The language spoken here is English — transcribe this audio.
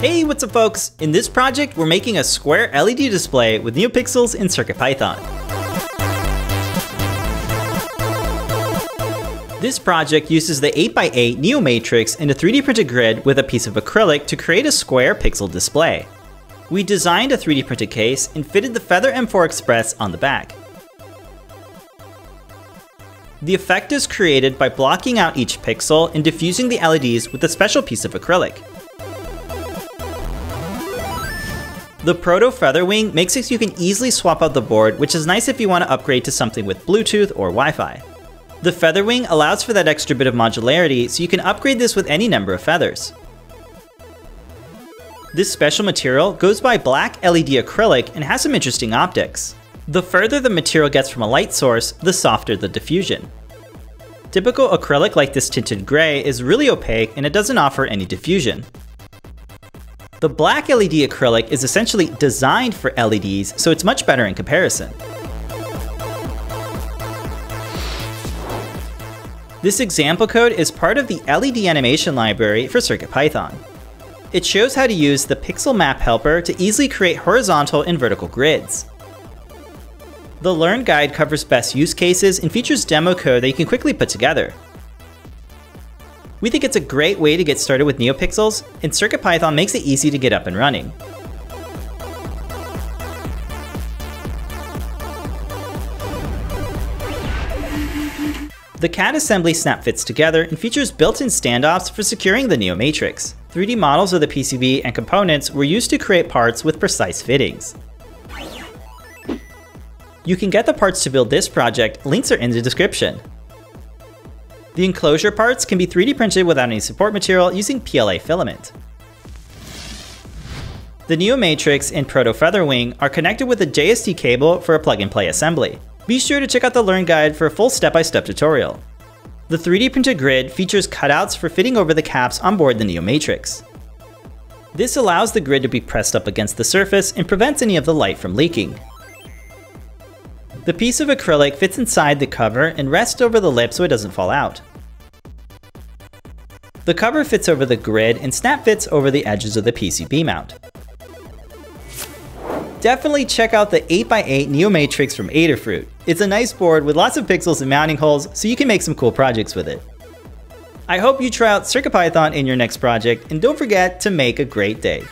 Hey, what's up folks? In this project, we're making a square LED display with NeoPixels in CircuitPython. This project uses the 8x8 Neo Matrix in a 3D printed grid with a piece of acrylic to create a square pixel display. We designed a 3D printed case and fitted the Feather M4 Express on the back. The effect is created by blocking out each pixel and diffusing the LEDs with a special piece of acrylic. The Proto Featherwing makes it so you can easily swap out the board, which is nice if you want to upgrade to something with Bluetooth or Wi-Fi. The Featherwing allows for that extra bit of modularity, so you can upgrade this with any number of feathers. This special material goes by black LED acrylic and has some interesting optics. The further the material gets from a light source, the softer the diffusion. Typical acrylic like this tinted gray is really opaque and it doesn't offer any diffusion. The black LED acrylic is essentially designed for LEDs, so it's much better in comparison. This example code is part of the LED animation library for CircuitPython. It shows how to use the pixel map helper to easily create horizontal and vertical grids. The Learn Guide covers best use cases and features demo code that you can quickly put together. We think it's a great way to get started with NeoPixels, and CircuitPython makes it easy to get up and running. The CAD assembly snap fits together and features built-in standoffs for securing the Neo Matrix. 3D models of the PCB and components were used to create parts with precise fittings. You can get the parts to build this project, links are in the description. The enclosure parts can be 3D printed without any support material using PLA filament. The Neo Matrix and Proto Featherwing are connected with a JST cable for a plug-and-play assembly. Be sure to check out the Learn Guide for a full step-by-step -step tutorial. The 3D printed grid features cutouts for fitting over the caps on board the Neo Matrix. This allows the grid to be pressed up against the surface and prevents any of the light from leaking. The piece of acrylic fits inside the cover and rests over the lip so it doesn't fall out. The cover fits over the grid and snap fits over the edges of the PCB mount. Definitely check out the 8x8 Neo Matrix from Adafruit. It's a nice board with lots of pixels and mounting holes so you can make some cool projects with it. I hope you try out CircuitPython in your next project and don't forget to make a great day.